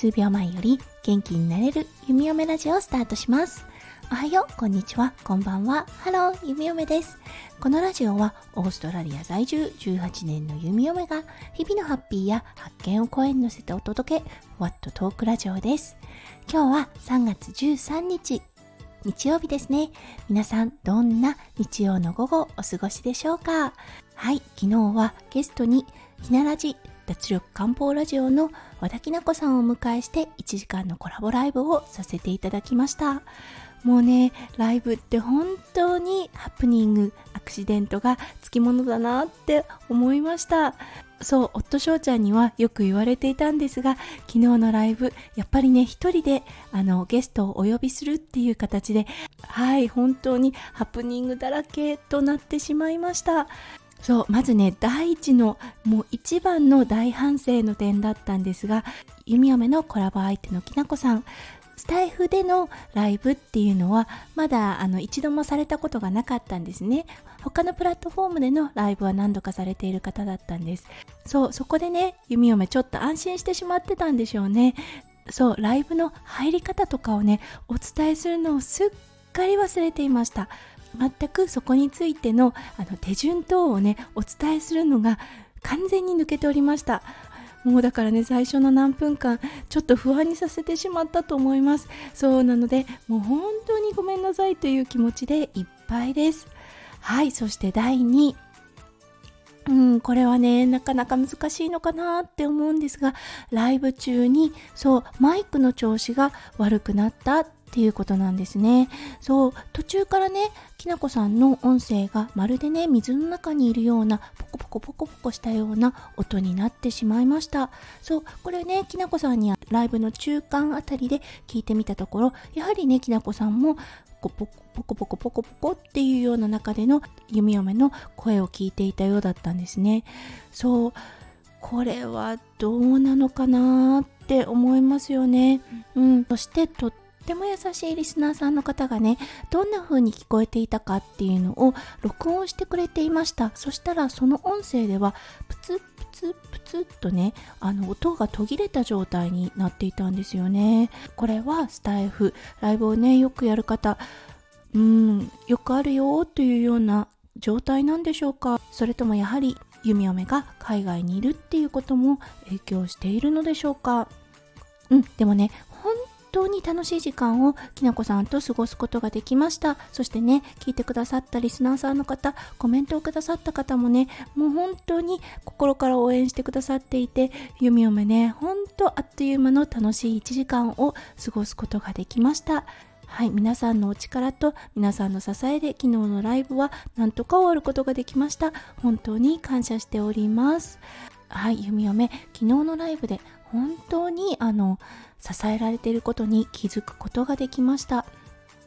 数秒前より元気になれる弓嫁ラジオをスタートします。おはよう、こんにちは、こんばんは。ハロー、弓嫁です。このラジオはオーストラリア在住18年の弓嫁が日々のハッピーや発見を声に乗せてお届け、What トークラジオです。今日は3月13日、日曜日ですね。皆さん、どんな日曜の午後お過ごしでしょうか？はい、昨日はゲストに、ひならじ脱力漢方ラジオの和田きな子さんをお迎えして1時間のコラボライブをさせていただきました。もうねライブって本当にハプニングアクシデントがつきものだなって思いました。そう夫翔ちゃんにはよく言われていたんですが昨日のライブやっぱりね一人であのゲストをお呼びするっていう形ではい本当にハプニングだらけとなってしまいました。そうまずね第一のもう一番の大反省の点だったんですが弓嫁のコラボ相手のきなこさん。スタイフでのライブっていうのはまだあの一度もされたことがなかったんですね。他のプラットフォームでのライブは何度かされている方だったんです。そうそこでね弓嫁ちょっと安心してしまってたんでしょうね。そうライブの入り方とかをねお伝えするのをすっかり忘れていました。全くそこについてのあの手順等をねお伝えするのが完全に抜けておりました。もうだからね最初の何分間ちょっと不安にさせてしまったと思います。そうなのでもう本当にごめんなさいという気持ちでいっぱいです。はいそして第2うん、これはね、なかなか難しいのかなって思うんですが、ライブ中に、そう、マイクの調子が悪くなったっていうことなんですね。そう、途中からね、きなこさんの音声がまるでね、水の中にいるような、ポコポコポコポコしたような音になってしまいました。そう、これね、きなこさんにライブの中間あたりで聞いてみたところ、やはりね、きなこさんもポコポコポコポコポコっていうような中での弓嫁の声を聞いていたようだったんですね。そう、これはどうなのかなって思いますよね。うん、そしてとっっても優しいリスナーさんの方がねどんな風に聞こえていたかっていうのを録音してくれていました。そしたらその音声ではプツプツプツっとねあの音が途切れた状態になっていたんですよね。これはスタイフライブをねよくやる方うんよくあるよというような状態なんでしょうか。それともやはり弓嫁が海外にいるっていうことも影響しているのでしょうか。うんでもね当に楽しい時間をきなこさんと過ごすことができましたそしてね聞いてくださったリスナーさんの方コメントをくださった方もねもう本当に心から応援してくださっていて弓嫁ねほんとあっという間の楽しい1時間を過ごすことができましたはい、皆さんのお力と皆さんの支えで昨日のライブはなんとか終わることができました。本当に感謝しております。はい、弓嫁、昨日のライブで本当にあの支えられていることに気づくことができました。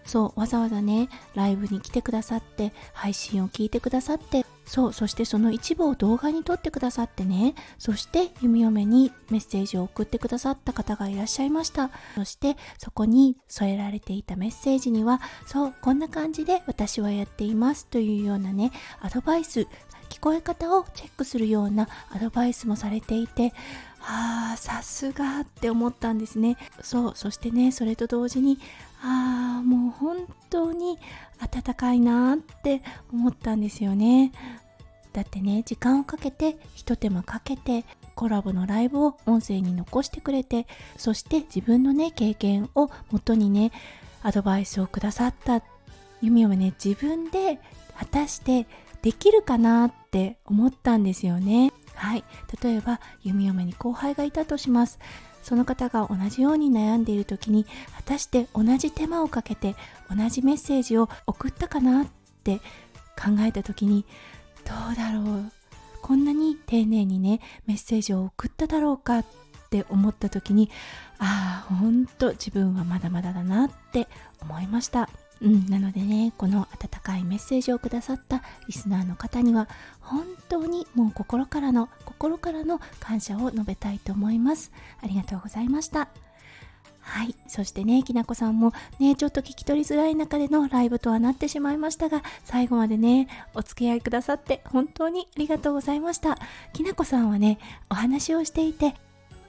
そうわざわざねライブに来てくださって配信を聞いてくださってそうそしてその一部を動画に撮ってくださってねそして弓嫁にメッセージを送ってくださった方がいらっしゃいました。そしてそこに添えられていたメッセージにはそうこんな感じで私はやっていますというようなねアドバイス聞こえ方をチェックするようなアドバイスもされていてああさすがって思ったんですね。そうそしてねそれと同時にああもう本当に温かいなって思ったんですよね。だってね時間をかけてひと手間かけてコラボのライブを音声に残してくれてそして自分のね経験をもとにねアドバイスをくださった。弓はね自分で果たしてできるかなって思ったんですよね。はい。例えば弓嫁に後輩がいたとします。その方が同じように悩んでいる時に果たして同じ手間をかけて同じメッセージを送ったかなって考えた時にどうだろう。こんなに丁寧にねメッセージを送っただろうかって思った時にああほんと自分はまだまだだなって思いました。うん、なのでねこの温かいメッセージをくださったリスナーの方には本当にもう心からの心からの感謝を述べたいと思いますありがとうございましたはい。そしてね、きなこさんもね、ちょっと聞き取りづらい中でのライブとはなってしまいましたが、最後までね、お付き合いくださって本当にありがとうございました。きなこさんはね、お話をしていて、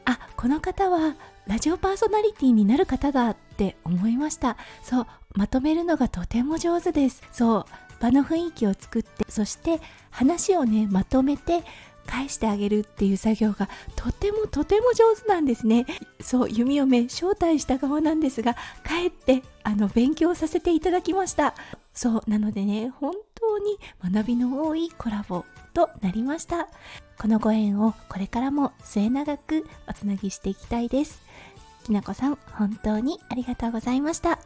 あ、この方はラジオパーソナリティになる方だって思いました。そう、まとめるのがとても上手です。そう、場の雰囲気を作って、そして話をね、まとめて、返してあげるっていう作業がとてもとても上手なんですねそう弓嫁招待した側なんですが帰ってあの勉強させていただきましたそうなのでね本当に学びの多いコラボとなりましたこのご縁をこれからも末永くおつなぎしていきたいです。きなこさん本当にありがとうございました。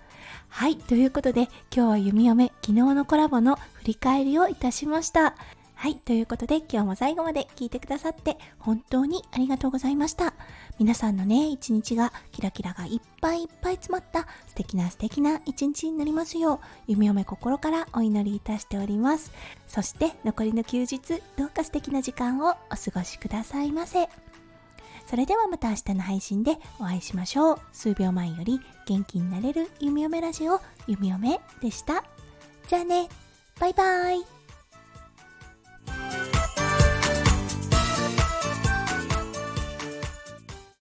はいということで今日は弓嫁昨日のコラボの振り返りをいたしました。はい。ということで、今日も最後まで聞いてくださって本当にありがとうございました。皆さんのね、一日がキラキラがいっぱいいっぱい詰まった素敵な素敵な一日になりますよう、弓嫁心からお祈りいたしております。そして残りの休日、どうか素敵な時間をお過ごしくださいませ。それではまた明日の配信でお会いしましょう。数秒前より元気になれる弓嫁ラジオ、弓嫁でした。じゃあね、バイバーイ。